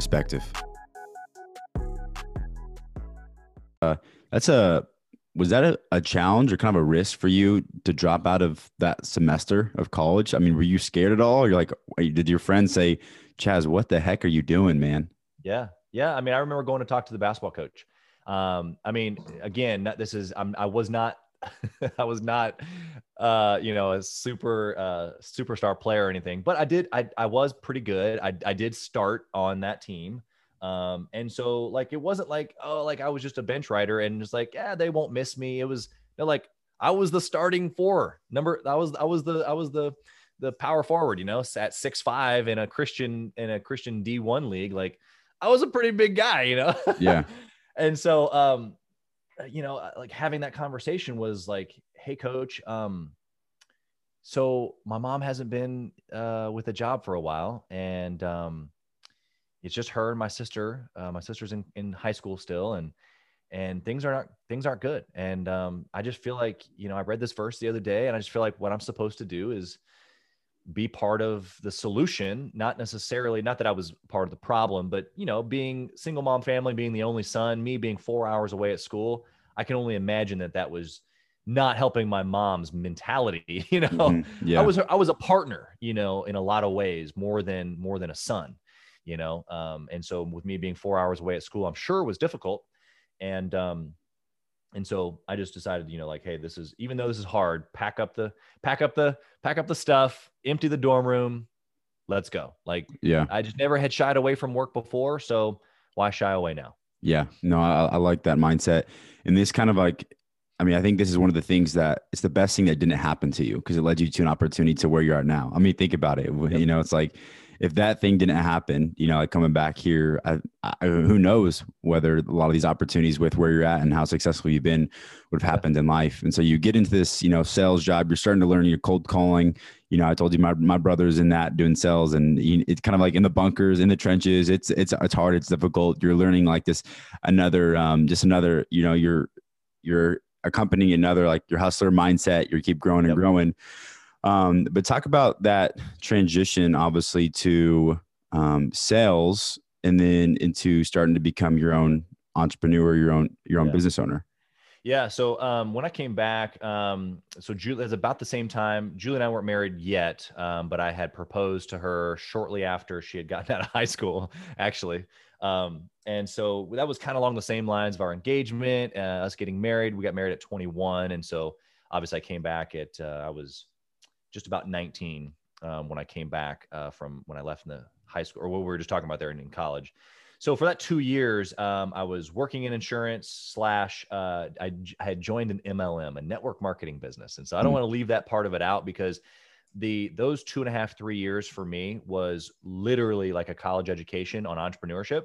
perspective. Uh, that's a was that a, a challenge or kind of a risk for you to drop out of that semester of college? I mean, were you scared at all? You're like, did your friends say, Chaz, what the heck are you doing, man? Yeah. Yeah. I mean, I remember going to talk to the basketball coach. Um, I mean, again, this is, I'm, I was not, I was not, uh, you know, a super, uh, superstar player or anything, but I did, I, I was pretty good. I, I did start on that team. Um, and so like it wasn't like, oh, like I was just a bench rider and just like, yeah, they won't miss me. It was they're like I was the starting four number. I was I was the I was the the power forward, you know, at six five in a Christian in a Christian D1 league. Like I was a pretty big guy, you know? Yeah. and so um, you know, uh, like having that conversation was like, hey coach, um, so my mom hasn't been uh, with a job for a while and um it's just her and my sister. Uh, my sister's in, in high school still, and and things are not things aren't good. And um, I just feel like you know I read this verse the other day, and I just feel like what I'm supposed to do is be part of the solution, not necessarily not that I was part of the problem, but you know, being single mom family, being the only son, me being four hours away at school, I can only imagine that that was not helping my mom's mentality. You know, mm-hmm. yeah. I was I was a partner, you know, in a lot of ways more than more than a son you know um, and so with me being four hours away at school i'm sure it was difficult and um, and so i just decided you know like hey this is even though this is hard pack up the pack up the pack up the stuff empty the dorm room let's go like yeah i just never had shied away from work before so why shy away now yeah no i, I like that mindset and this kind of like I mean, I think this is one of the things that it's the best thing that didn't happen to you because it led you to an opportunity to where you are now. I mean, think about it. Yep. You know, it's like if that thing didn't happen, you know, like coming back here, I, I, who knows whether a lot of these opportunities with where you're at and how successful you've been would have happened in life. And so you get into this, you know, sales job, you're starting to learn your cold calling. You know, I told you my, my brother's in that doing sales and it's kind of like in the bunkers, in the trenches. It's, it's, it's hard. It's difficult. You're learning like this, another, um, just another, you know, you're, you're accompanying another, like your hustler mindset. You keep growing and yep. growing. Um, but talk about that transition, obviously, to um, sales and then into starting to become your own entrepreneur, your own your own yeah. business owner. Yeah. So um, when I came back, um, so Julie is about the same time. Julie and I weren't married yet, um, but I had proposed to her shortly after she had gotten out of high school, actually. Um, and so that was kind of along the same lines of our engagement, uh, us getting married. We got married at 21, and so obviously I came back at uh, I was just about 19 um, when I came back uh, from when I left in the high school or what we were just talking about there in, in college. So for that two years, um, I was working in insurance slash uh, I, I, had joined an MLM, a network marketing business, and so I don't mm. want to leave that part of it out because the those two and a half three years for me was literally like a college education on entrepreneurship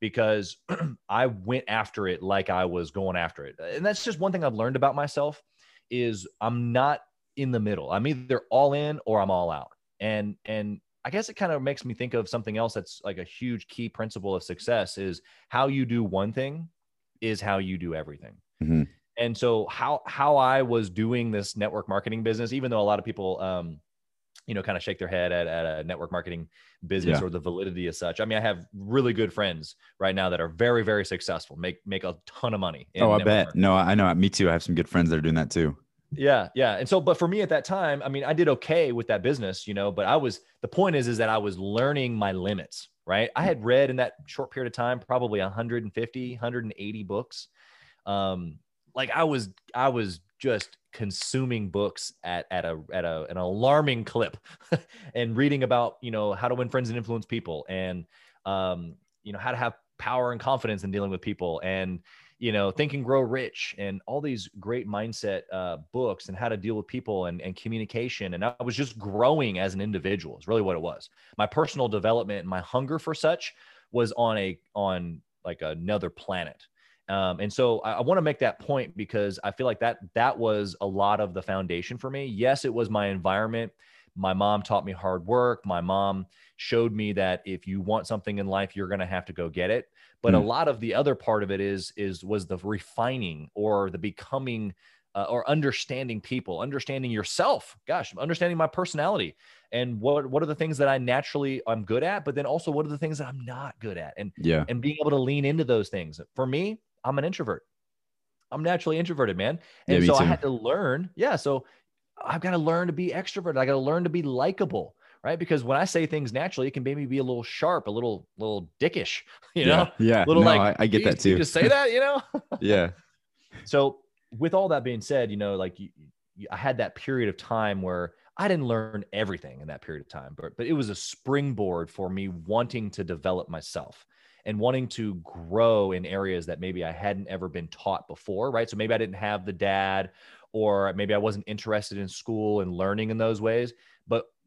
because I went after it like I was going after it, and that's just one thing I've learned about myself is I'm not in the middle. I'm either all in or I'm all out. And and I guess it kind of makes me think of something else that's like a huge key principle of success is how you do one thing is how you do everything. Mm-hmm. And so how how I was doing this network marketing business, even though a lot of people um, you know, kind of shake their head at, at a network marketing business yeah. or the validity as such. I mean, I have really good friends right now that are very, very successful, make make a ton of money. Oh, I bet. Marketing. No, I know. Me too. I have some good friends that are doing that too. Yeah, yeah. And so, but for me at that time, I mean, I did okay with that business, you know, but I was, the point is, is that I was learning my limits, right? I had read in that short period of time, probably 150, 180 books. Um, like I was, I was just consuming books at, at a, at a, an alarming clip and reading about, you know, how to win friends and influence people and, um, you know, how to have power and confidence in dealing with people and, you know, Think and Grow Rich and all these great mindset uh, books and how to deal with people and, and communication. And I was just growing as an individual is really what it was. My personal development and my hunger for such was on a, on like another planet. Um, and so I, I want to make that point because I feel like that, that was a lot of the foundation for me. Yes, it was my environment. My mom taught me hard work. My mom showed me that if you want something in life, you're going to have to go get it but mm. a lot of the other part of it is is was the refining or the becoming uh, or understanding people, understanding yourself. Gosh, understanding my personality and what what are the things that I naturally I'm good at, but then also what are the things that I'm not good at, and yeah, and being able to lean into those things. For me, I'm an introvert. I'm naturally introverted, man, and Yeah, so I had to learn. Yeah, so I've got to learn to be extroverted. I got to learn to be likable. Right. Because when I say things naturally, it can maybe be a little sharp, a little, little dickish, you know, yeah, yeah. little no, like, I, I get "Geez, that you too. just say that, you know? yeah, so with all that being said, you know, like you, you, I had that period of time where I didn't learn everything in that period of time, but but it was a springboard for me wanting to develop myself and wanting to grow in areas that maybe I hadn't ever been taught before, right? So maybe I didn't have the dad or maybe I wasn't interested in school and learning in those ways,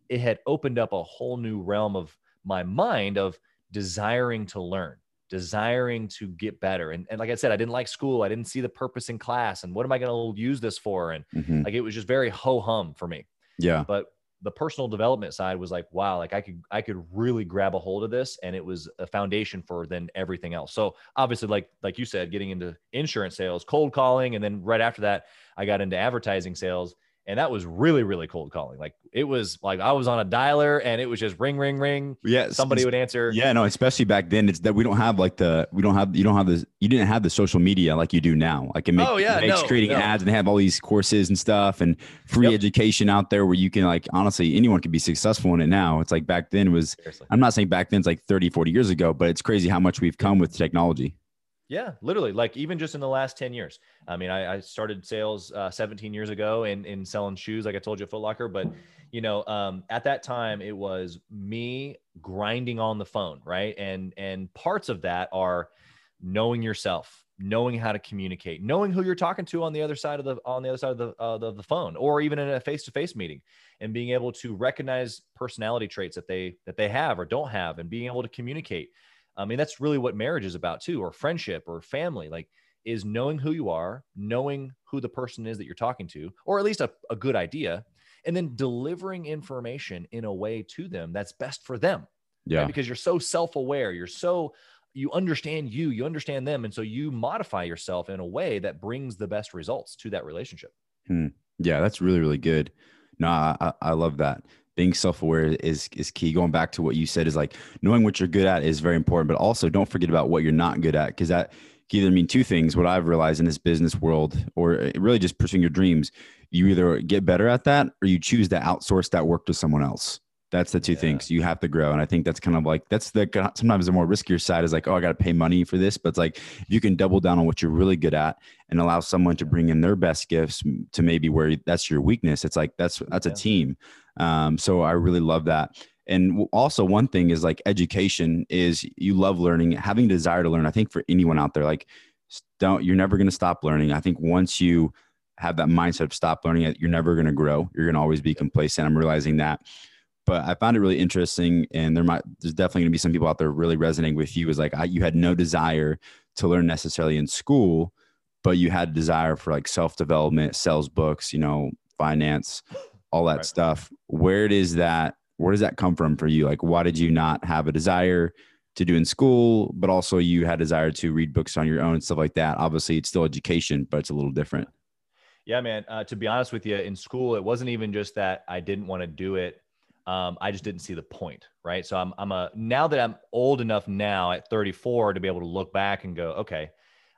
it had opened up a whole new realm of my mind of desiring to learn desiring to get better. And, and like I said, I didn't like school. I didn't see the purpose in class. And what am I going to use this for? And Mhm. like it was just very ho hum for me. yeah, But the personal development side was like, wow, like I could I could really grab a hold of this, and it was a foundation for then everything else. So obviously, like like you said, getting into insurance sales, cold calling, and then right after that, I got into advertising sales. And that was really, really cold calling. Like it was like I was on a dialer and it was just ring, ring, ring. yeah. Somebody would answer. Yeah, no, especially back then, it's that we don't have like the we don't have you don't have the you didn't have the social media like you do now. Like it, make, Oh, yeah, it makes no, creating no. ads and they have all these courses and stuff and free Yep. education out there where you can like honestly anyone can be successful in it now. It's like back then it was Seriously. I'm not saying back then it's like 30, 40 years ago, but it's crazy how much we've come with technology. Yeah, literally, like even just in the last 10 years. I mean, I, I started sales uh, 17 years ago in, in selling shoes, like I told you at Foot Locker. But, you know, um, at that time, it was me grinding on the phone, right? And and parts of that are knowing yourself, knowing how to communicate, knowing who you're talking to on the other side of the on the other side of the uh, the, the phone, or even in a face-to-face meeting, and being able to recognize personality traits that they that they have or don't have, and being able to communicate. I mean, that's really what marriage is about too, or friendship or family. Like, is knowing who you are, knowing who the person is that you're talking to, or at least a, a good idea, and then delivering information in a way to them that's best for them. right? Yeah. Because you're so self aware, you're so, you understand you, you understand them. And so you modify yourself in a way that brings the best results to that relationship. Hmm. Yeah, that's really, really good. No, I- I love that. Being self-aware is is key. Going back to what you said is like knowing what you're good at is very important, but also don't forget about what you're not good at because that can either mean two things. What I've realized in this business world, or uh, really just pursuing your dreams, you either get better at that or you choose to outsource that work to someone else. That's the two Yeah. things you have to grow, and I think that's kind of like that's the sometimes the more riskier side is like, oh, I got to pay money for this, but it's like if you can double down on what you're really good at and allow someone to bring in their best gifts to maybe where that's your weakness. It's like that's that's a team. Um, so I really love that. And also one thing is like education is you love learning, having a desire to learn. I think for anyone out there, like don't you're never going to stop learning. I think once you have that mindset of stop learning, it, you're never going to grow. You're going to always be complacent. I'm realizing that. But I found it really interesting, and there might there's definitely going to be some people out there really resonating with you. Is like I, you had no desire to learn necessarily in school, but you had desire for like self development, sales books, you know, finance, all that Right. stuff. Where does that where does that come from for you? Like, why did you not have a desire to do in school, but also you had desire to read books on your own and stuff like that? Obviously, it's still education, but it's a little different. Yeah, man. Uh, to be honest with you, in school, it wasn't even just that I didn't want to do it. Um, I just didn't see the point, right? So I'm, I'm a now that I'm old enough now at 34 to be able to look back and go, okay,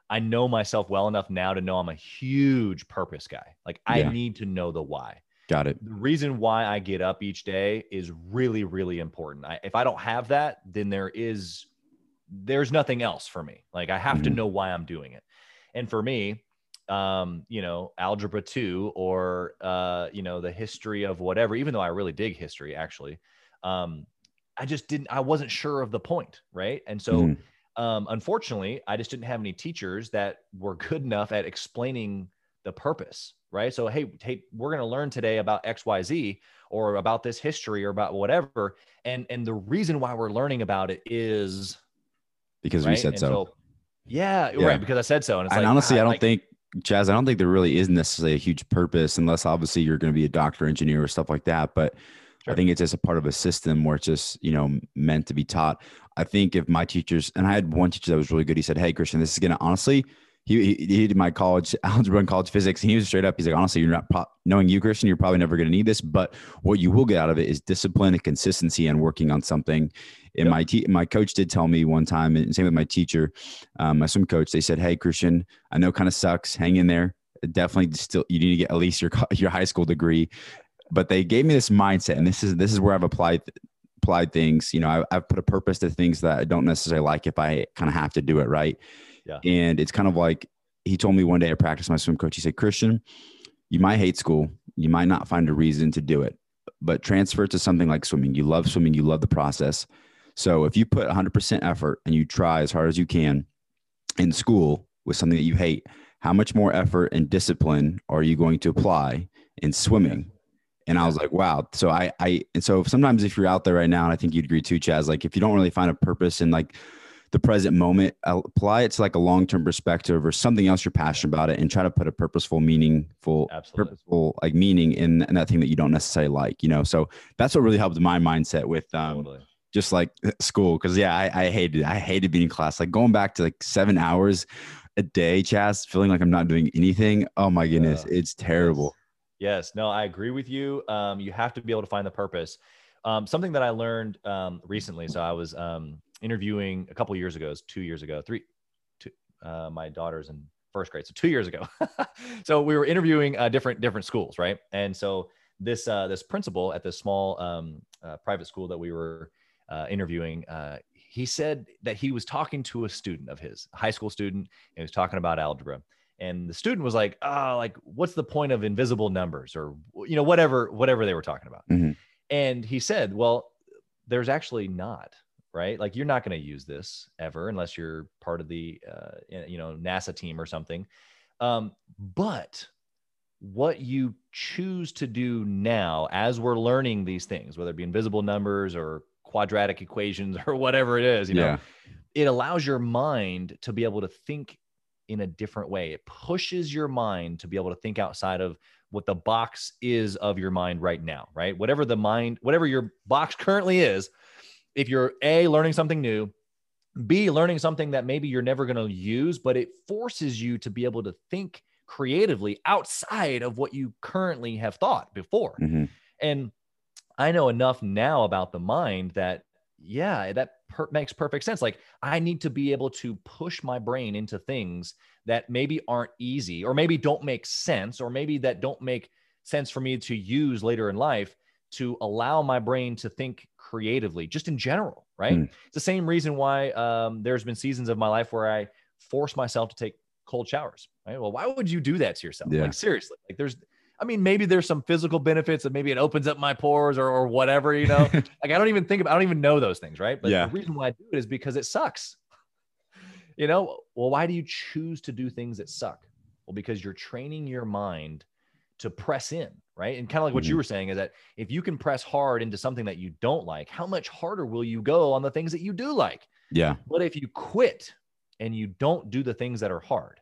I know myself well enough now to know I'm a huge purpose guy. Like I Yeah. need to know the why. Got it. The reason why I get up each day is really, really important. I, if I don't have that, then there is there's nothing else for me. Like I have to Mhm. know why I'm doing it. And for me, um, you know, algebra two or uh, you know, the history of whatever, even though I really dig history actually, um, I just didn't I wasn't sure of the point, right? And so Mhm. um, unfortunately, I just didn't have any teachers that were good enough at explaining the purpose, right? So, hey, hey, we're going to learn today about X, Y, Z, or about this history, or about whatever, and and the reason why we're learning about it is because right. we said And so. yeah, Yeah. right, because I said so, and it's and like honestly, God, I don't like, think Chaz. I don't think there really is necessarily a huge purpose, unless obviously you're going to be a doctor, engineer, or stuff like that. But Sure. I think it's just a part of a system where it's just you know meant to be taught. I think if my teachers and I had one teacher that was really good. He said, "Hey, Christian, this is going to honestly." He, he, he did my college algebra and college physics, and he was straight up. He's like, honestly, you're not pro- knowing you, Christian. You're probably never going to need this, but what you will get out of it is discipline and consistency and working on something. And yep. my te- my coach did tell me one time, and same with my teacher, um, my swim coach. They said, "Hey, Christian, I know kind of sucks. Hang in there. Definitely, still, you need to get at least your your high school degree." But they gave me this mindset, and this is this is where I've applied applied things. You know, I, I've put a purpose to things that I don't necessarily like if I kind of have to do it right. Yeah. And it's kind of like he told me one day I practiced my swim coach. He said, Christian, you might hate school. You might not find a reason to do it, but transfer to something like swimming. You love swimming. You love the process. So if you put 100% effort and you try as hard as you can in school with something that you hate, how much more effort and discipline are you going to apply in swimming? And I was like, wow. So I, I, and so sometimes if you're out there right now, and I think you'd agree too, Chaz, like if you don't really find a purpose in like the present moment, apply it to like a long term perspective or something else you're passionate about it, and try to put a purposeful, meaningful, Absolutely. purposeful like meaning in, in that thing that you don't necessarily like. You know, so that's what really helped my mindset with um, totally. just like school. Because yeah, I, I hated I hated being in class. Like going back to like seven hours a day, Chaz, feeling like I'm not doing anything. Oh my goodness, it's terrible. Yes. yes. no, I agree with you. Um, you have to be able to find the purpose. Um, something that I learned um, recently. So I was um, interviewing a couple years ago, two years ago, three, two, uh, my daughter's in first grade, so two years ago. so we were interviewing uh, different different schools, right? And so this uh, this principal at this small um, uh, private school that we were uh, interviewing, uh, he said that he was talking to a student of his, a high school student, and he was talking about algebra. And the student was like, "Oh, like, what's the point of invisible numbers, or you know, whatever, whatever they were talking about." Mm-hmm. And he said, "Well, there's actually not right? Like you're not going to use this ever unless you're part of the uh, you know NASA team or something. Um, but what you choose to do now, as we're learning these things, whether it be invisible numbers or quadratic equations or whatever it is, you know, yeah. it allows your mind to be able to think in a different way. It pushes your mind to be able to think outside of what the box is of your mind right now, right? Whatever the mind, whatever your box currently is, if you're A, learning something new, B, learning something that maybe you're never going to use, but it forces you to be able to think creatively outside of what you currently have thought before. Mm-hmm. And I know enough now about the mind that, yeah, that per- makes perfect sense. Like, I need to be able to push my brain into things that maybe aren't easy or maybe don't make sense or maybe that don't make sense for me to use later in life to allow my brain to think creatively, just in general, right? Mm. It's the same reason why um, there's been seasons of my life where I force myself to take cold showers, right? Well, why would you do that to yourself? Yeah. Like, seriously, like, there's, I mean, maybe there's some physical benefits that maybe it opens up my pores or, or whatever, you know? like, I don't even think about, I don't even know those things, right? But yeah. the reason why I do it is because it sucks. you know, well, why do you choose to do things that suck? Well, because you're training your mind to press in, right? And kind of like what mm-hmm. you were saying is that if you can press hard into something that you don't like, how much harder will you go on the things that you do like? Yeah. But if you quit and you don't do the things that are hard,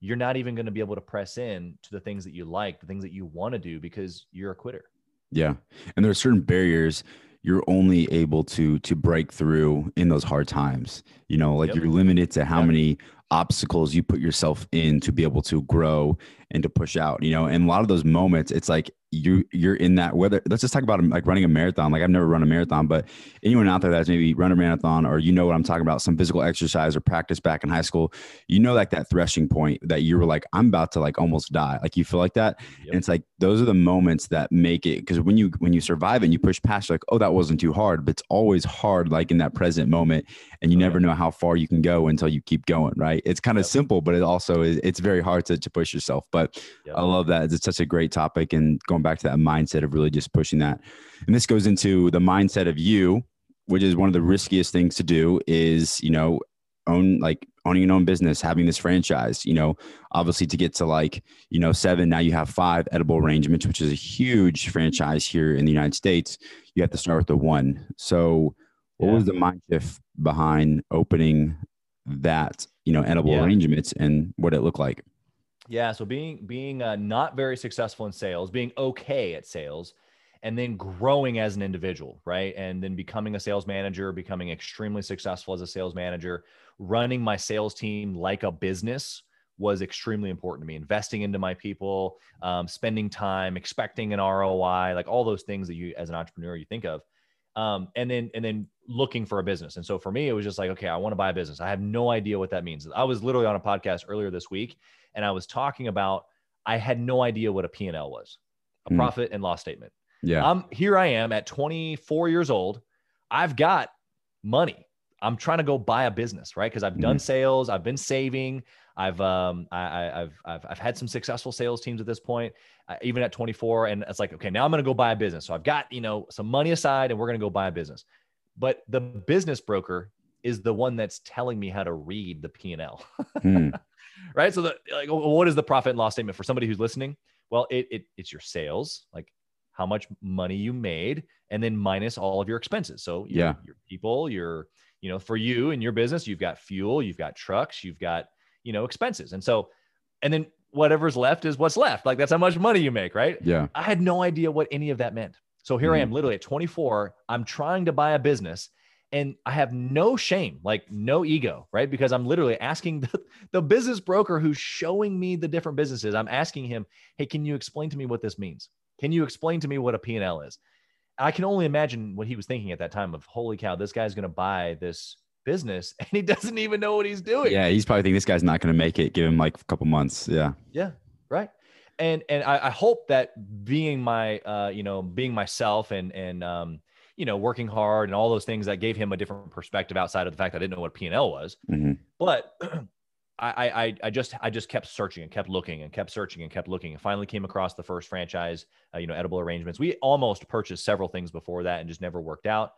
you're not even going to be able to press in to the things that you like, the things that you want to do because you're a quitter. Yeah. And there are certain barriers you're only able to to break through in those hard times. You know, like yep. you're limited to how yep. many obstacles you put yourself in to be able to grow and to push out you know? And a lot of those moments it's like you you're in that whether let's just talk about like running a marathon like i've never run a marathon but anyone out there that's maybe run a marathon or you know what i'm talking about some physical exercise or practice back in high school you know like that threshing point that you were like i'm about to like almost die like you feel like that yep. and it's like those are the moments that make it because when you when you survive and you push past like oh that wasn't too hard but it's always hard like in that present moment and you oh, never yeah. know how far you can go until you keep going right it's kind of yep. simple but it also is it's very hard to, to push yourself but yep. i love that it's such a great topic and going back to that mindset of really just pushing that. And this goes into the mindset of you, which is one of the riskiest things to do is, you know, own like owning an own business, having this franchise, you know, obviously to get to like, you know, seven, now you have five edible arrangements, which is a huge franchise here in the United States. You have to start with the one. So what yeah. was the mind shift behind opening that, you know, edible yeah. arrangements and what it looked like? Yeah. So being being uh, not very successful in sales, being okay at sales, and then growing as an individual, right? And then becoming a sales manager, becoming extremely successful as a sales manager, running my sales team like a business was extremely important to me. Investing into my people, um, spending time, expecting an ROI, like all those things that you, as an entrepreneur, you think of. Um, and then and then looking for a business. And so for me, it was just like, okay, I want to buy a business. I have no idea what that means. I was literally on a podcast earlier this week, and I was talking about I had no idea what a P&L was, a mm. profit and loss statement. Yeah. I'm here I am at 24 years old. I've got money. I'm trying to go buy a business, right? Because I've done mm. sales, I've been saving, I've um I, have I've I've had some successful sales teams at this point, uh, even at 24, and it's like okay, now I'm going to go buy a business. So I've got you know some money aside, and we're going to go buy a business. But the business broker is the one that's telling me how to read the P and L, mm. right? So the like, what is the profit and loss statement for somebody who's listening? Well, it, it it's your sales, like how much money you made, and then minus all of your expenses. So your, yeah, your people, your you know, for you and your business, you've got fuel, you've got trucks, you've got you know expenses, and so and then whatever's left is what's left. Like that's how much money you make, right? Yeah. I had no idea what any of that meant. So here mm-hmm. I am, literally at 24. I'm trying to buy a business and I have no shame, like no ego, right? Because I'm literally asking the, the business broker who's showing me the different businesses. I'm asking him, "Hey, can you explain to me what this means? Can you explain to me what a P&L is?" I can only imagine what he was thinking at that time of, "Holy cow, this guy's going to buy this business and he doesn't even know what he's doing." Yeah, he's probably thinking this guy's not going to make it. Give him like a couple months. Yeah. Yeah. Right. And and I, I hope that being my uh, you know, being myself and and um you know, working hard and all those things that gave him a different perspective outside of the fact that I didn't know what P and L was. Mm-hmm. But I, I, I just, I just kept searching and kept looking and kept searching and kept looking and finally came across the first franchise, uh, you know, edible arrangements. We almost purchased several things before that and just never worked out.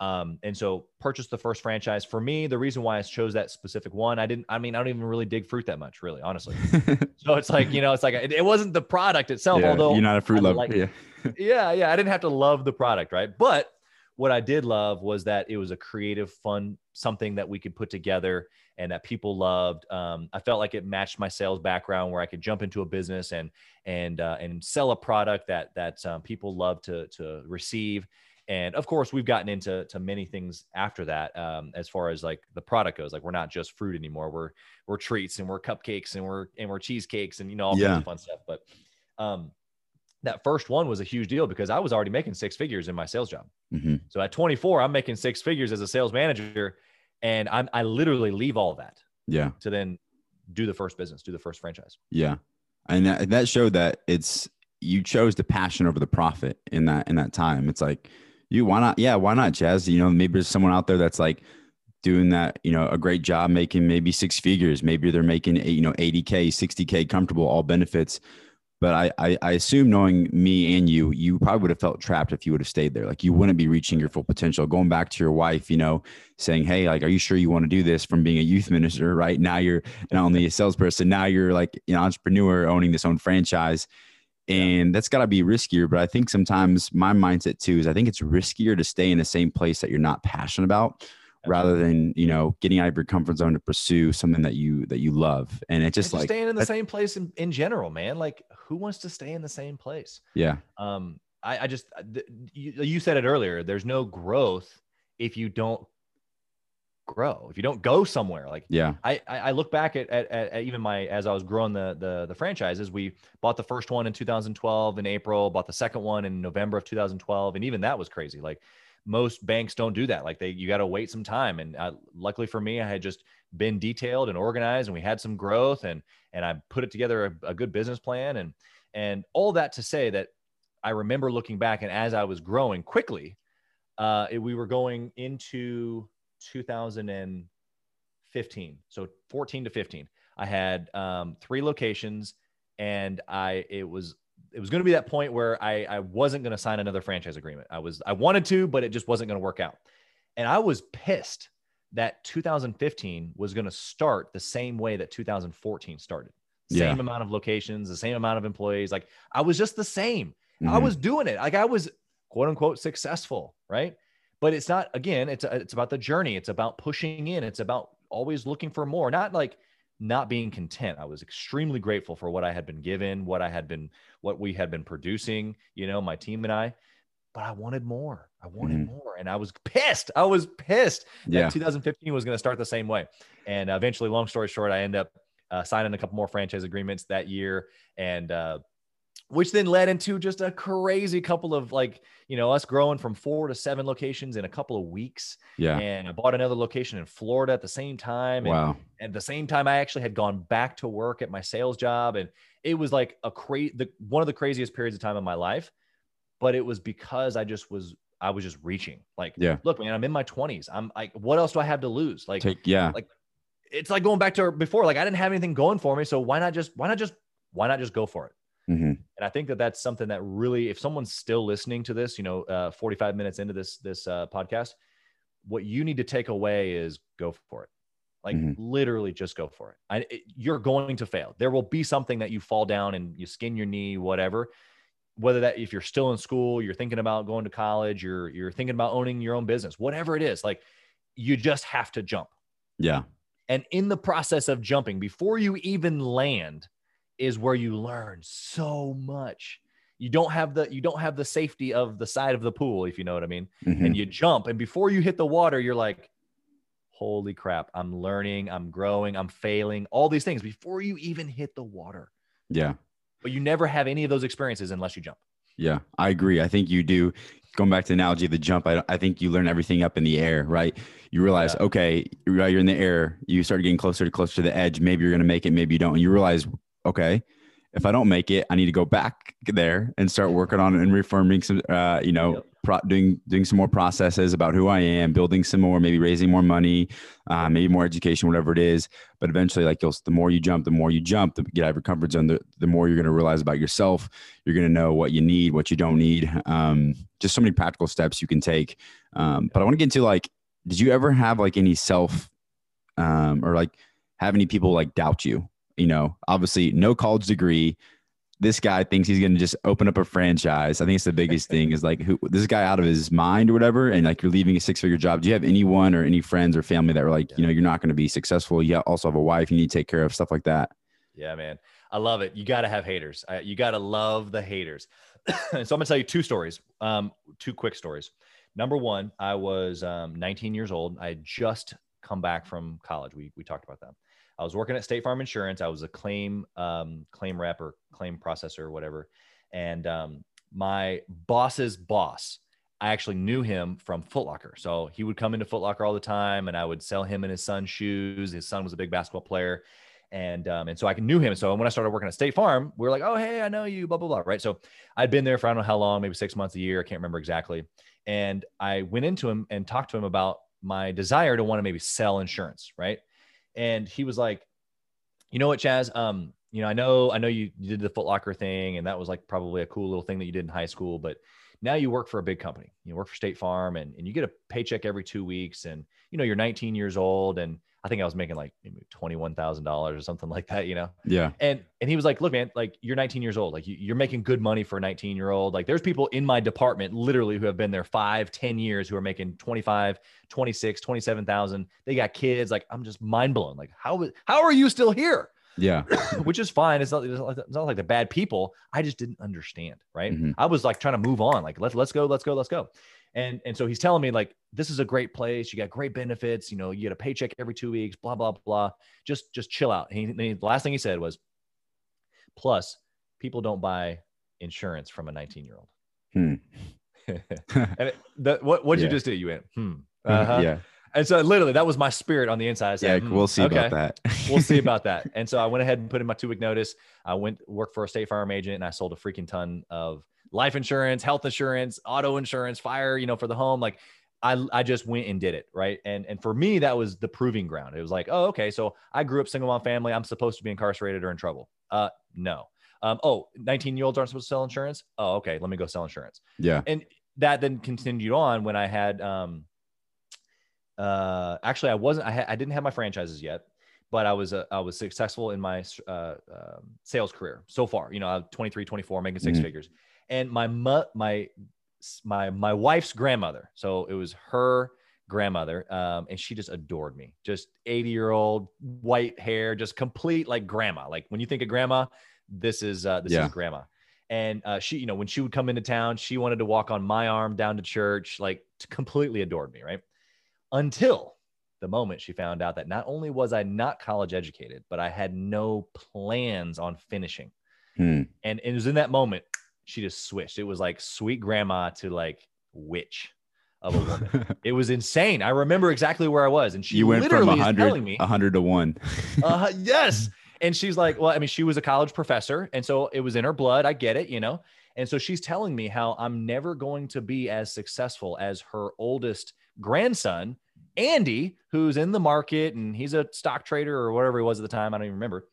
Um, and so purchased the first franchise for me. The reason why I chose that specific one, I didn't, I mean, I don't even really dig fruit that much really, honestly. so it's like, you know, it's like, it, it wasn't the product itself, yeah, although you're not a fruit lover. Like, yeah. yeah. Yeah. I didn't have to love the product. Right. But what I did love was that it was a creative, fun, something that we could put together and that people loved. Um, I felt like it matched my sales background, where I could jump into a business and and uh, and sell a product that that um, people love to to receive. And of course, we've gotten into to many things after that, um, as far as like the product goes. Like we're not just fruit anymore. We're we're treats and we're cupcakes and we're and we're cheesecakes and you know all yeah. kinds of fun stuff. But um, that first one was a huge deal because I was already making six figures in my sales job. Mm-hmm. So at 24, I'm making six figures as a sales manager, and I'm I literally leave all that. Yeah. To then do the first business, do the first franchise. Yeah, and that, that showed that it's you chose the passion over the profit in that in that time. It's like you why not? Yeah, why not, Chaz? You know, maybe there's someone out there that's like doing that, you know, a great job making maybe six figures. Maybe they're making eh, you know 80k, 60k, comfortable, all benefits but I, I, I assume knowing me and you, you probably would have felt trapped if you would have stayed there. Like you wouldn't be reaching your full potential. Going back to your wife, you know, saying, "Hey, like, are you sure you want to do this?" From being a youth minister, right now you're not only a salesperson, now you're like an entrepreneur owning this own franchise, and that's got to be riskier. But I think sometimes my mindset too is I think it's riskier to stay in the same place that you're not passionate about rather than you know getting out of your comfort zone to pursue something that you that you love. And it's just, just like staying in the same place in, in general man like who wants to stay in the same place? Yeah. Um i, I just uh, th- you, you said it earlier there's no growth if you don't grow if you don't go somewhere like yeah i i look back at, at, at, even my as i was growing the, the the franchises we bought the first one in 2012 in april bought the second one in november of 2012 and even that was crazy like most banks don't do that. Like they, you got to wait some time. And uh, luckily for me, I had just been detailed and organized, and we had some growth, and and I put it together a, a good business plan, and and all that to say that I remember looking back, and as I was growing quickly, uh, it, we were going into 2015, so 14 to 15. I had um, three locations, and I it was it was going to be that point where I, I wasn't going to sign another franchise agreement. I was, I wanted to, but it just wasn't going to work out. And I was pissed that 2015 was going to start the same way that 2014 started. Same yeah. amount of locations, the same amount of employees. Like I was just the same. Mm-hmm. I was doing it. Like I was quote unquote successful. Right. But it's not, again, it's, it's about the journey. It's about pushing in. It's about always looking for more, not like, not being content. I was extremely grateful for what I had been given, what I had been, what we had been producing, you know, my team and I. but I wanted more. I wanted mm-hmm. more. And I was pissed. I was pissed yeah. that 2015 was going to start the same way. And eventually, long story short, I end up uh, signing a couple more franchise agreements that year. And, uh, which then led into just a crazy couple of like, you know, us growing from four to seven locations in a couple of weeks. Yeah. And I bought another location in Florida at the same time. And wow. At the same time, I actually had gone back to work at my sales job. And it was like a crazy, the, one of the craziest periods of time in my life. But it was because I just was, I was just reaching. Like, yeah, look, man, I'm in my 20s. I'm like, what else do I have to lose? Like, Take, yeah. Like, it's like going back to before. Like, I didn't have anything going for me. So why not just, why not just, why not just go for it? Mm-hmm. And I think that that's something that really, if someone's still listening to this, you know, uh, 45 minutes into this this uh, podcast, what you need to take away is go for it. Like mm-hmm. literally, just go for it. I, it. You're going to fail. There will be something that you fall down and you skin your knee, whatever. Whether that if you're still in school, you're thinking about going to college, you're you're thinking about owning your own business, whatever it is, like you just have to jump. Yeah. And in the process of jumping, before you even land, is where you learn so much. You don't have the you don't have the safety of the side of the pool if you know what i mean. Mm-hmm. and you jump and before you hit the water you're like holy crap i'm learning i'm growing i'm failing all these things before you even hit the water. Yeah. But you never have any of those experiences unless you jump. Yeah i agree. I think you do. Going back to the analogy of the jump I, I think you learn everything up in the air right? You realize yeah. okay you're in the air you start getting closer to closer to the edge. Maybe you're going to make it maybe you don't. And you realize okay, if I don't make it, I need to go back there and start working on and reforming some, uh, you know, yep. pro- doing doing some more processes about who I am, building some more, maybe raising more money, uh, maybe more education, whatever it is. But eventually, like you'll, the more you jump, the more you jump, the get out of your comfort zone, the, the more you're going to realize about yourself. You're going to know what you need, what you don't need. Um, just so many practical steps you can take. Um, but I want to get into like, did you ever have like any self, um, or like have any people like doubt you? You know, obviously no college degree. This guy thinks he's going to just open up a franchise. I think it's the biggest thing is like who this guy out of his mind or whatever. And like you're leaving a six figure job. Do you have anyone or any friends or family that were like, you know, you're not going to be successful. You also have a wife you need to take care of, stuff like that. Yeah, man. I love it. You got to have haters. you got to love the haters. so I'm going to tell you two stories, um, two quick stories. Number one, I was um, 19 years old. I had just come back from college. We, we talked about that. I was working at State Farm Insurance. I was a claim um, claim rep or claim processor or whatever. And um, my boss's boss, I actually knew him from Footlocker. So he would come into Footlocker all the time, and I would sell him and his son shoes. His son was a big basketball player, and um, and so I knew him. So when I started working at State Farm, we were like, oh hey, I know you, blah blah blah, right? So I'd been there for I don't know how long, maybe six months, a year, I can't remember exactly. And I went into him and talked to him about my desire to want to maybe sell insurance, right? And he was like, you know what, Chaz? Um, you know, I know, I know you, you did the Footlocker thing, and that was like probably a cool little thing that you did in high school, but now you work for a big company. You work for State Farm, and and you get a paycheck every two weeks, and you know you're 19 years old, and I think I was making like twenty-one thousand dollars or something like that, you know. Yeah. And and he was like, "Look, man, like you're 19 years old. Like you, are making good money for a 19 year old. Like there's people in my department literally who have been there five, 10 years who are making 25, 26, 27,000. They got kids. Like I'm just mind blown. Like how how are you still here? Yeah. Which is fine. It's not, it's not like the bad people. I just didn't understand. Right. Mm-hmm. I was like trying to move on. Like let's let's go, let's go, let's go. And and so he's telling me like this is a great place. You got great benefits. You know, you get a paycheck every two weeks. Blah blah blah. Just just chill out. He, he, the last thing he said was, plus people don't buy insurance from a 19 year old. Hmm. and it, the, what what did yeah. you just do? You went hmm. Uh-huh. Yeah. And so literally that was my spirit on the inside. I said, yeah, we'll see okay, about that. we'll see about that. And so I went ahead and put in my two week notice. I went worked for a state farm agent and I sold a freaking ton of life insurance, health insurance, auto insurance, fire, you know, for the home. Like I, I just went and did it. Right. And, and for me, that was the proving ground. It was like, oh, okay. So I grew up single mom family. I'm supposed to be incarcerated or in trouble. Uh, no. Um, oh, 19 year olds aren't supposed to sell insurance. Oh, okay. Let me go sell insurance. Yeah. And that then continued on when I had, um, uh, actually I wasn't, I, ha- I didn't have my franchises yet but I was uh, I was successful in my uh, uh, sales career so far. You know, I'm 23, 24, making 6 mm-hmm. figures and my mu- my my my wife's grandmother. So it was her grandmother, um, and she just adored me. Just 80 year old, white hair, just complete like grandma. Like when you think of grandma, this is uh, this yeah. is grandma. And uh, she, you know, when she would come into town, she wanted to walk on my arm down to church, like completely adored me, right? Until the moment she found out that not only was I not college educated, but I had no plans on finishing. Hmm. And it was in that moment she just switched. It was like sweet grandma to like witch of a woman. it was insane. I remember exactly where I was, and she you went from literally is telling me, 100 to 1. uh, yes. And she's like, well, I mean, she was a college professor, and so it was in her blood. I get it, you know. And so she's telling me how I'm never going to be as successful as her oldest grandson, Andy, who's in the market and he's a stock trader or whatever he was at the time. I don't even remember.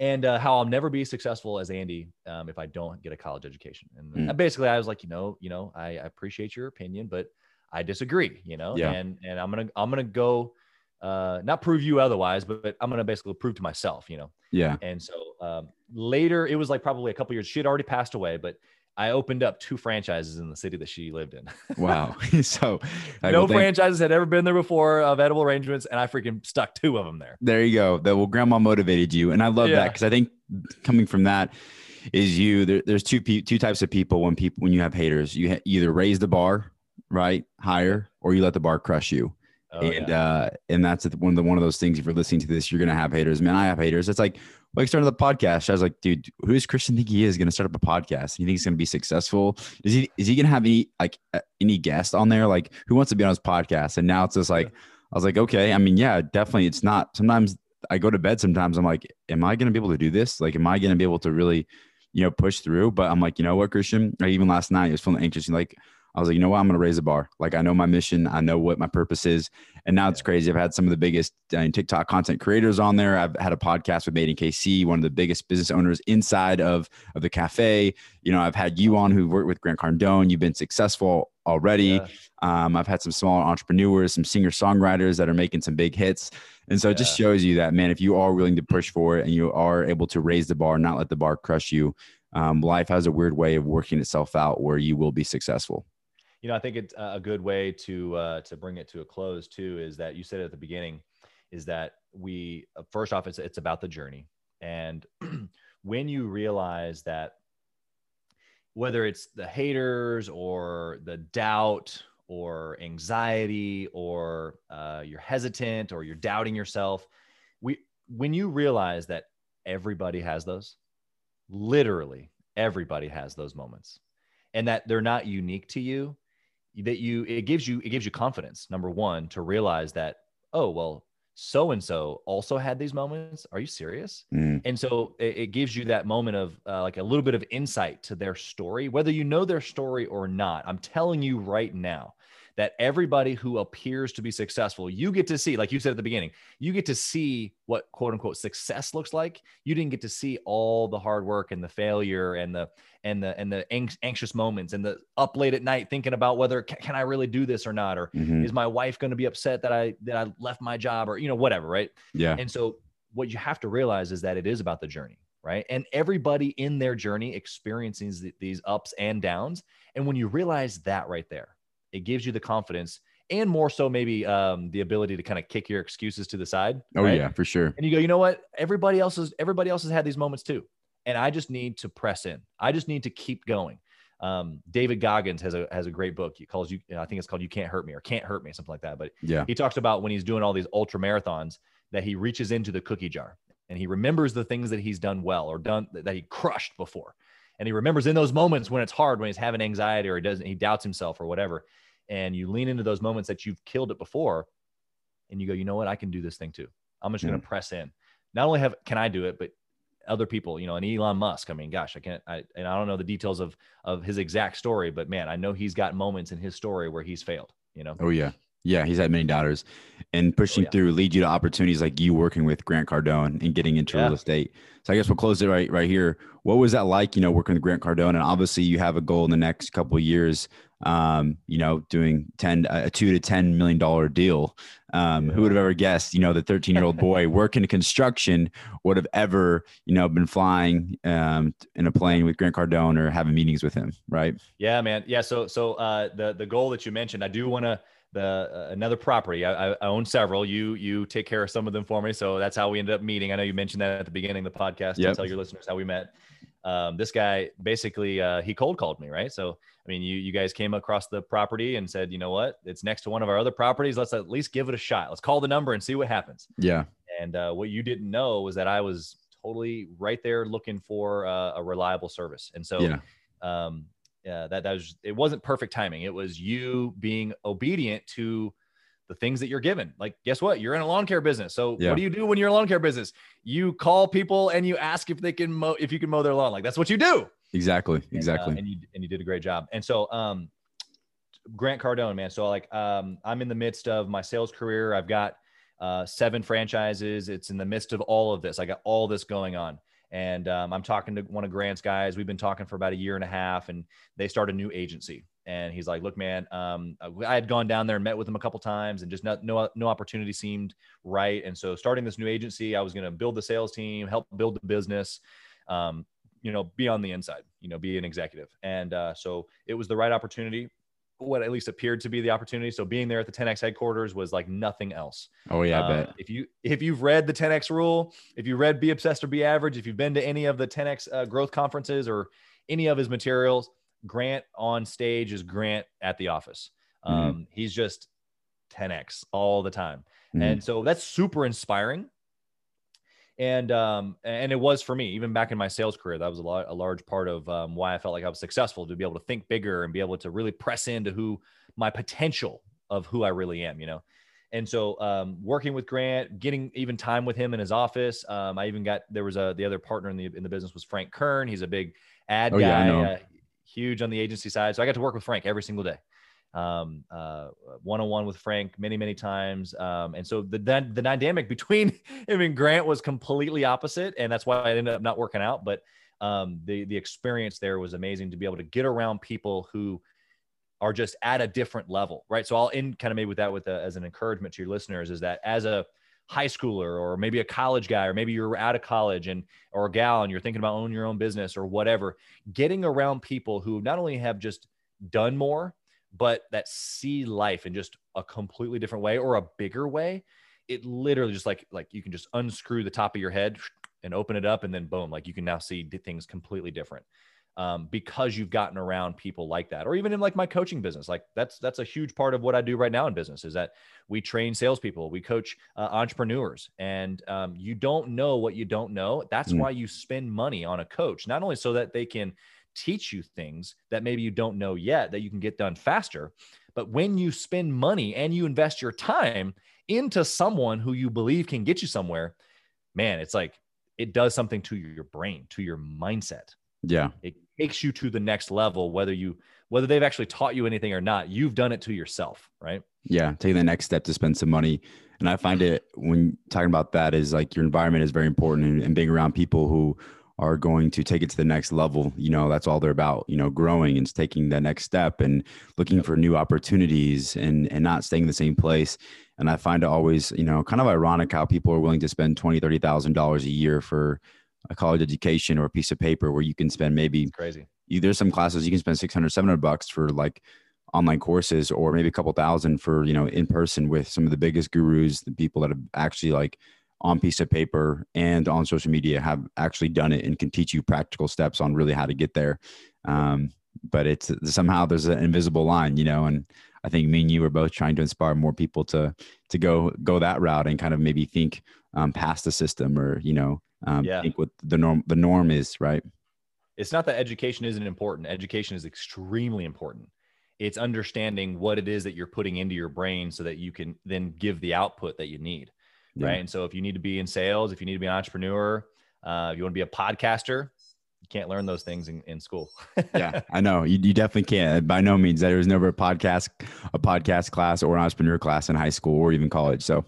And uh, how I'll never be successful as Andy um, if I don't get a college education. And Mm. basically, I was like, you know, you know, I, I appreciate your opinion, but I disagree. You know, Yeah. and and I'm gonna I'm gonna go, uh, not prove you otherwise, but, but I'm gonna basically prove to myself. You know, Yeah. and so um, later, it was like probably a couple years. She had already passed away, but I opened up two franchises in the city that she lived in. Wow. so, no thank- franchises had ever been there before of edible arrangements, and I freaking stuck two of them there. there you go. That well, grandma motivated you, and I love that because I think coming from that is you. There, there's two pe- two types of people when people when you have haters. You ha- either raise the bar right higher, or you let the bar crush you. Oh, and yeah. uh, and that's one of the one of those things. If you're listening to this, you're gonna have haters. Man, I have haters. It's like like starting the podcast. I was like, dude, who does Christian think he is to start up a podcast? You think he's to be successful? Is he is he to have any like any guest on there? Like who wants to be on his podcast? And now it's just like I was like, okay. I mean, yeah, definitely. It's not. Sometimes I go to bed. Sometimes I'm like, am I to be able to do this? Like, am I to be able to really, you know, push through? But I'm like, you know what, Christian? Like, even last night, I was feeling anxious. And like, I was like, you know what? I'm going to raise the bar. Like, I know my mission. I know what my purpose is. And now it's crazy. I've had some of the biggest uh, TikTok content creators on there. I've had a podcast with Made in KC, one of the biggest business owners inside of, of the cafe. You know, I've had you on who worked with Grant Cardone. You've been successful already. Yeah. Um, I've had some small entrepreneurs, some singer songwriters that are making some big hits. And so it just shows you that, man, if you are willing to push for it and you are able to raise the bar, not let the bar crush you, um, life has a weird way of working itself out where you will be successful. You know, I think it's a good way to uh, to bring it to a close too. Is that you said at the beginning, is that we uh, first off, it's it's about the journey, and when you realize that whether it's the haters or the doubt or anxiety or uh, you're hesitant or you're doubting yourself, we when you realize that everybody has those, literally everybody has those moments, and that they're not unique to you that you it gives you it gives you confidence number one to realize that oh well so and so also had these moments. Are you serious? Mm, and so it, it gives you that moment of uh, like a little bit of insight to their story whether you know their story or not. I'm telling you right now that everybody who appears to be successful you get to see like you said at the beginning you get to see what quote unquote success looks like you didn't get to see all the hard work and the failure and the and the and the anx- anxious moments and the up late at night thinking about whether can, i really do this or not or mhm. is my wife going to be upset that i that i left my job or you know whatever right Yeah. and so what you have to realize is that it is about the journey, right? And everybody in their journey experiences th- these ups and downs. And when you realize that right there, it gives you the confidence and more so maybe um, the ability to kind of kick your excuses to the side. Oh, right? yeah, for sure. And you go, you know what? Everybody else is everybody else has had these moments too. And I just need to press in. I just need to keep going. Um, David Goggins has a has a great book. He calls you, I think it's called You Can't Hurt Me or Can't Hurt Me, something like that. But Yeah. he talks about when he's doing all these ultra marathons that he reaches into the cookie jar and he remembers the things that he's done well or done that he crushed before. And he remembers in those moments when it's hard, when he's having anxiety or he doesn't, he doubts himself or whatever. And you lean into those moments that you've killed it before and you go, you know what? I can do this thing too. I'm just going to mm-hmm. press in. Not only have, can I do it, but other people, you know, and Elon Musk, I mean, gosh, I can't, I, and I don't know the details of, of his exact story, but man, I know he's got moments in his story where he's failed, you know? Oh yeah. Yeah, he's had many doubters and pushing Oh, yeah. through lead you to opportunities like you working with Grant Cardone and getting into Yeah. real estate. So I guess we'll close it right right here. What was that like, you know, working with Grant Cardone? And obviously you have a goal in the next couple of years, um, you know, doing 10 a two to 10 million dollar deal. Um, who would have ever guessed, you know, the 13 year old boy working in construction would have ever, you know, been flying um, in a plane with Grant Cardone or having meetings with him, right? Yeah, man. Yeah. So, so uh, the the goal that you mentioned, I do want to the uh, another property. I, I own several. You you take care of some of them for me. So that's how we ended up meeting. I know you mentioned that at the beginning of the podcast. Yep. To tell your listeners how we met. um, this guy basically uh, he cold called me, right? So I mean, you you guys came across the property and said, you know what, it's next to one of our other properties. Let's at least give it a shot. Let's call the number and see what happens. Yeah. And uh, what you didn't know was that I was totally right there looking for uh, a reliable service. And so, Yeah. um, yeah, that that was it wasn't perfect timing. It was you being obedient to the things that you're given. Like, guess what? You're in a lawn care business. So Yeah. what do you do when you're in a lawn care business? You call people and you ask if they can mow if you can mow their lawn. Like that's what you do. Exactly. And, uh, Exactly. and you and you did a great job. And so um Grant Cardone, man. So like um I'm in the midst of my sales career. I've got uh seven franchises. It's in the midst of all of this. I got all this going on. And um, I'm talking to one of Grant's guys. We've been talking for about a year and a half, and they start a new agency. And he's like, "Look, man, um, I had gone down there and met with him a couple times, and just no, no no opportunity seemed right. And so, starting this new agency, I was going to build the sales team, help build the business, um, you know, be on the inside, you know, be an executive. And uh, so it was the right opportunity, what at least appeared to be the opportunity. So being there at the 10x headquarters was like nothing else. oh yeah, I Um, bet. If you if you've read the 10x rule, if you read Be Obsessed or Be Average, if you've been to any of the 10x uh, growth conferences or any of his materials, Grant on stage is Grant at the office. Mhm. Um, He's just 10x all the time, Mhm. and so that's super inspiring. And um, and it was for me, even back in my sales career, that was a lot, a large part of um, why I felt like I was successful to be able to think bigger and be able to really press into who my potential of who I really am, you know. And so, um, working with Grant, getting even time with him in his office. Um, I even got there was a the other partner in the in the business was Frank Kern. He's a big ad Oh, guy, yeah, uh, huge on the agency side. So I got to work with Frank every single day, um, uh, one on one with Frank many many times. Um, and so the the the dynamic between him and Grant was completely opposite, and that's why I ended up not working out. But um, the the experience there was amazing to be able to get around people who are just at a different level, right? So I'll end kind of maybe with that with a, as an encouragement to your listeners is that as a high schooler or maybe a college guy or maybe you're out of college and or a gal and you're thinking about owning your own business or whatever, getting around people who not only have just done more but that see life in just a completely different way or a bigger way, it literally just like like you can just unscrew the top of your head and open it up and then boom, like you can now see things completely different um, because you've gotten around people like that, or even in like my coaching business. Like that's that's a huge part of what I do right now in business is that we train salespeople, we coach uh, entrepreneurs, and um, you don't know what you don't know. That's Mm. why you spend money on a coach, not only so that they can teach you things that maybe you don't know yet that you can get done faster, but when you spend money and you invest your time into someone who you believe can get you somewhere, man, it's like it does something to your brain, to your mindset Yeah. it takes you to the next level whether you whether they've actually taught you anything or not you've done it to yourself right Yeah. Taking the next step to spend some money. And I find mm-hmm. it when talking about that is like your environment is very important and, and being around people who are going to take it to the next level. You know, that's all they're about, you know, growing and taking that next step and looking for new opportunities and, and not staying in the same place. And I find it always, you know, kind of ironic how people are willing to spend twenty, thirty thousand dollars a year for a college education or a piece of paper where you can spend maybe it's crazy you, there's some classes you can spend 600 700 bucks for like online courses or maybe a couple thousand for you know in person with some of the biggest gurus the people that have actually like on piece of paper and on social media have actually done it and can teach you practical steps on really how to get there. Um, but it's somehow there's an invisible line you know and i think me and you are both trying to inspire more people to to go go that route and kind of maybe think um, past the system or you know um, Yeah. think what the norm the norm is right? It's not that education isn't important. Education is extremely important. It's understanding what it is that you're putting into your brain so that you can then give the output that you need Yeah. right and so if you need to be in sales if you need to be an entrepreneur uh, if you want to be a podcaster you can't learn those things in, in school yeah, I know. You, you definitely can't. By no means, there was never a podcast, a podcast class or an entrepreneur class in high school or even college. So,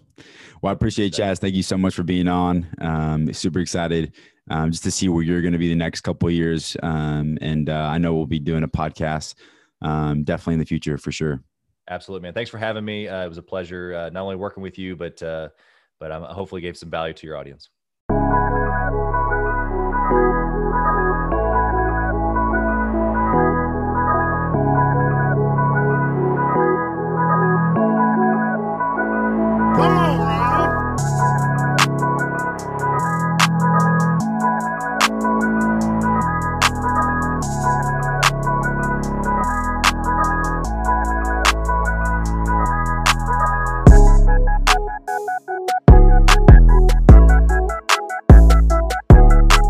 well, I appreciate Chaz. Thank you so much for being on. Um, super excited um, just to see where you're going to be the next couple of years. Um, and uh, I know we'll be doing a podcast um, definitely in the future for sure. Absolutely, man. Thanks for having me. Uh, it was a pleasure, uh, not only working with you, but but I hopefully gave some value to your audience. Come on.